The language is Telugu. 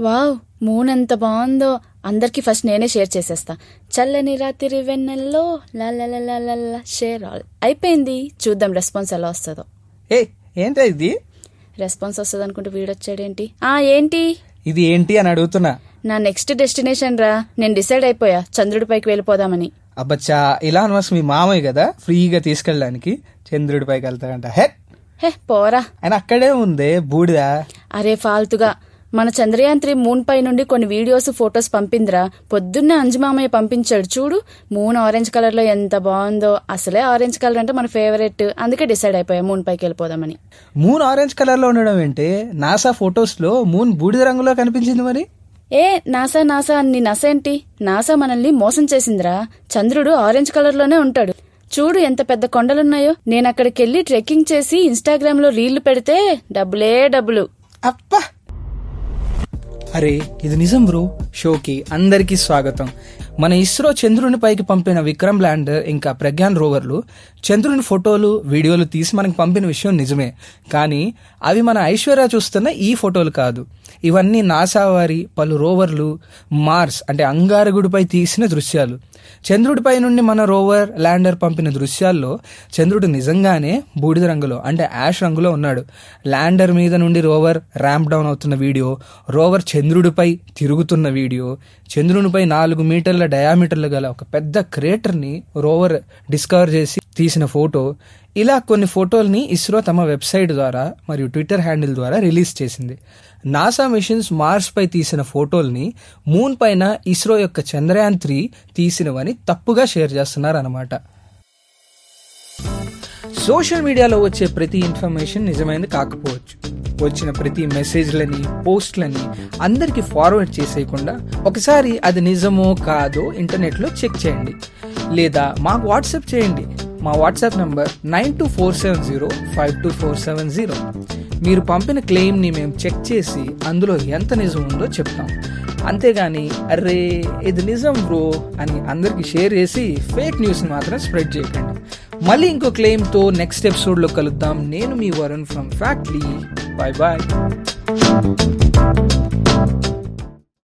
వావ్ మూన్ ఎంత బాగుందో. అందరికి ఫస్ట్ నేనే షేర్ చేసేస్తా. చల్లని రాత్రి వెన్నెల్లో లాలా షేర్ ఆల్ అయిపోయింది. చూద్దాం రెస్పాన్స్ ఎలా వస్తుందో. ఏ ఏంటి ఇది? రెస్పాన్స్ వస్తుంది అనుకుంటే వీడొచ్చాడేంటి ఆ ఏంటి? ఇది ఏంటి అని అడుగుతున్నా. నా నెక్స్ట్ డెస్టినేషన్ రా. నేను డిసైడ్ అయిపోయా. చంద్రుడి పైకి వెళ్ళిపోదామని. అబ్బచ్చా ఇలా మస్ మీ మామయ్య కదా? ఫ్రీగా తీసుకెళ్ళడానికి చంద్రుడి పైకి వెళ్తాడంట. హే! హే పోరా. ఆయన అక్కడే ఉందే బూడిద? అరే ఫాల్తుగా. మన చంద్రయాన్ త్రీ మూన్ పై నుండి కొన్ని వీడియోస్ ఫొటోస్ పంపిందిరా. పొద్దున్నే అంజుమామయ్య పంపించాడు. చూడు మూన్ ఆరెంజ్ కలర్లో ఎంత బాగుందో. అసలే ఆరెంజ్ కలర్ అంటే మన ఫేవరెట్. అందుకే డిసైడ్ అయిపోయా మూన్ పైకి వెళ్ళిపోదామని. మూన్ ఆరెంజ్ కలర్లో ఉండడం ఏంటి? నాసా ఫొటోస్లో మూన్ బూడిద రంగులో కనిపించింది మరి? ఏ నాసా నాసా అన్ని నసేంటి నాసా మనల్ని మోసం చేసిందిరా. చంద్రుడు ఆరెంజ్ కలర్లోనే ఉంటాడు. చూడు ఎంత పెద్ద కొండలున్నాయో. నేను అక్కడికి వెళ్ళి ట్రెక్కింగ్ చేసి ఇన్స్టాగ్రామ్లో రీళ్ళు పెడితే డబ్బులే డబ్బులు. అప్పా అరే ఇది నిజం బ్రో. షోకి అందరికీ స్వాగతం. మన ఇస్రో చంద్రుని పైకి పంపిన విక్రమ్ ల్యాండర్ ఇంకా ప్రజ్ఞాన్ రోవర్లు చంద్రుని ఫోటోలు వీడియోలు తీసి మనకు పంపిన విషయం నిజమే. కానీ అవి మన ఐశ్వర్య చూస్తున్న ఈ ఫోటోలు కాదు. ఇవన్నీ నాసా వారి పలు రోవర్లు మార్స్ అంటే అంగారగుడిపై తీసిన దృశ్యాలు. చంద్రుడిపై నుండి మన రోవర్ ల్యాండర్ పంపిన దృశ్యాల్లో చంద్రుడు నిజంగానే బూడిద రంగులో అంటే యాష్ రంగులో ఉన్నాడు. ల్యాండర్ మీద నుండి రోవర్ ర్యాంప్ డౌన్ అవుతున్న వీడియో రోవర్ చంద్రుడిపై తిరుగుతున్న వీడియో చంద్రునిపై నాలుగు మీటర్ల డయామీటర్లు గల ఒక పెద్ద క్రేటర్ని రోవర్ డిస్కవర్ చేసి తీసిన ఫోటో ఇలా కొన్ని ఫోటోల్ని ఇస్రో తమ వెబ్సైట్ ద్వారా మరియు ట్విట్టర్ హ్యాండిల్ ద్వారా రిలీజ్ చేసింది. నాసా మిషన్స్ మార్స్ పై తీసిన ఫోటోల్ని మూన్ పైన ఇస్రో యొక్క చంద్రయాన్ త్రీ తీసినవని తప్పుగా షేర్ చేస్తున్నారు అనమాట సోషల్ మీడియాలో వచ్చే ప్రతి ఇన్ఫర్మేషన్ నిజమైనది కాకపోవచ్చు. వచ్చిన ప్రతి మెసేజ్లని పోస్ట్లని అందరికీ ఫార్వర్డ్ చేసేయకుండా ఒకసారి అది నిజమో కాదో ఇంటర్నెట్లో చెక్ చేయండి. లేదా మాకు వాట్సాప్ చేయండి. మా WhatsApp number nine two four seven zero five two four seven zero. మీరు పంపిన క్లెయిమ్ని మేము చెక్ చేసి అందులో ఎంత నిజం ఉందో చెప్తాం. అంతేగాని అరే ఇది నిజం బ్రో అని అందరికి షేర్ చేసి ఫేక్ న్యూస్ని మాత్రం స్ప్రెడ్ చేయకండి. మళ్ళీ ఇంకో క్లెయిమ్తో నెక్స్ట్ ఎపిసోడ్లో కలుద్దాం. నేను మీ Varun from Factly. Bye bye.